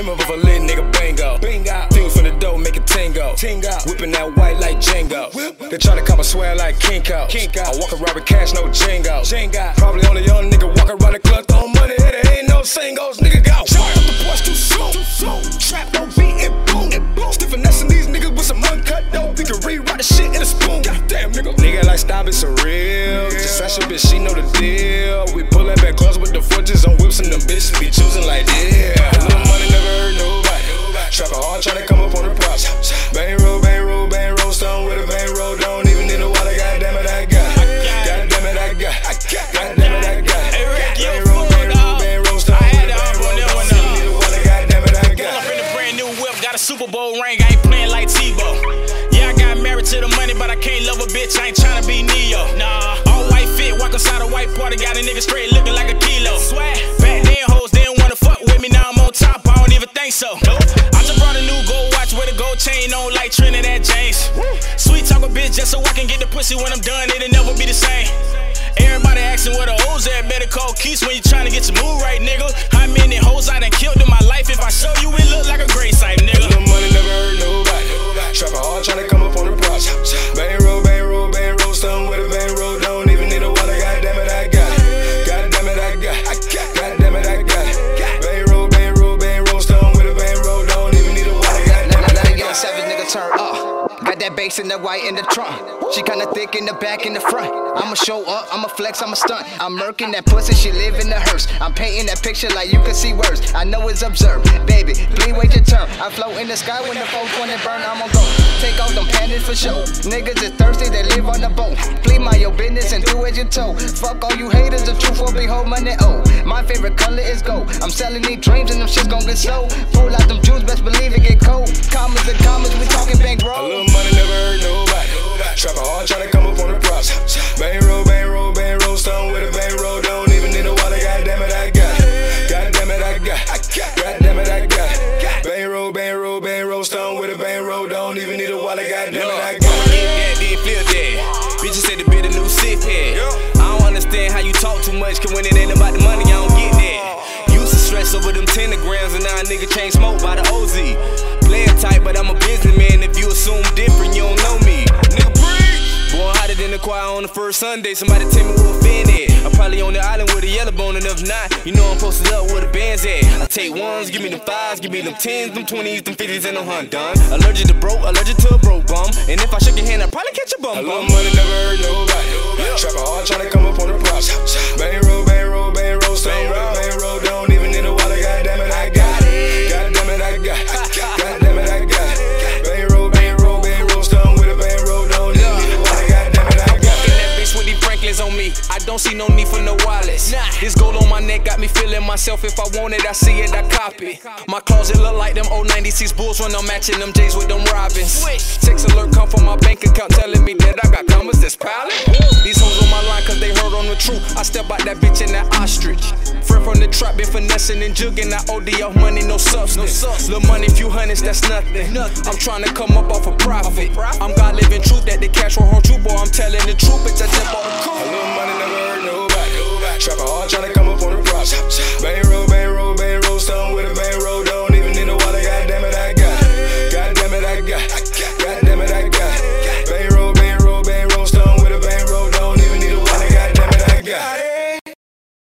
Came up with a lit nigga bingo. Bingo. Things from the dough, make a tango. Tingo. Whipping that white like Django. Whip. They try to cop a swear like Kinko. Kinko. I walk around with cash, no Django. Jenga. Probably only young nigga walk around the club, throw money, and it ain't no singles, nigga go. Jump up the boys too soon. Too soon. Trap no beat and boom. And boom. Still finessing these niggas with some uncut dough. We can rewrite the shit in a spoon. Goddamn, nigga. Nigga like stop it surreal. Yeah. Just that shit, bitch, she know the deal. We pullin' back close with the forges on whips and them bitches be choosing like this. Super Bowl ring, I ain't playing like Tebow. Yeah, I got married to the money, but I can't love a bitch, I ain't tryna be Neo. Nah, all white fit, walk inside a white party, got a nigga straight looking like a kilo. Swag. Back then, hoes didn't wanna fuck with me, now I'm on top, I don't even think so. Nope. I just brought a new gold watch with a gold chain on like Trinidad James. Sweet talk a bitch just so I can get the pussy when I'm done, it'll never be the same. Everybody asking where the hoes at, better call Keys when you tryna get your move right, nigga. How many hoes I done killed in my life? If I show you, it look like a Got that bass in the white in the trunk. She kinda thick in the back and the front. I'ma show up, I'ma flex, I'ma stunt. I'm murking that pussy, she live in the hearse. I'm painting that picture like you can see words. I know it's observed, baby. Please wait your turn. I float in the sky when the 420 burn. I'ma go take off them panties for show. Niggas is thirsty, they live on the boat. Please mind your business and do as you told. Fuck all you haters, the truth will be whole money. Oh, my favorite color is gold. I'm selling these dreams and them shits gon' get sold. Pull out them jewels, best believe it get cold. Commas and commas, we talking bankroll. Money never hurt nobody. Trapper hard tryna come up on the props. Bang roll, bang roll, bang roll, stone with a bang roll. Don't even need a water. Goddamn it, I got. Goddamn it, I got. Goddamn it, I got. Bang roll, bang roll, bang roll, stone with a bang roll. Don't even need a water. Goddamn it, I got. then flip that. Bitches say the bit a new sick head. I don't understand how you talk too much, cause when it on the first Sunday. Somebody tell me who offended. I'm probably on the island with a yellow bone, and if not, you know I'm posted up where the band's at. I take ones, give me them fives, give me them tens, them twenties, them fifties, and them hunt done. Allergic to broke, allergic to a broke bum. And if I shook your hand, I'd probably catch A bum bum. Don't see no need for no wireless. This gold on my neck got me feeling myself. If I want it, I see it, I copy. My closet look like them old 96 Bulls when I'm matching them J's with them Robins. Text alert come from my bank account telling me that I got commas that's piling. Truth. I step out that bitch in that ostrich. Friend from the trap, been finessing and jugging. I OD off money, no substance. Little money, few hundreds, that's nothing. I'm trying to come up off a profit. I'm God living truth that the cash won't hold true, boy. I'm telling the truth, bitch. I just bought a A little money never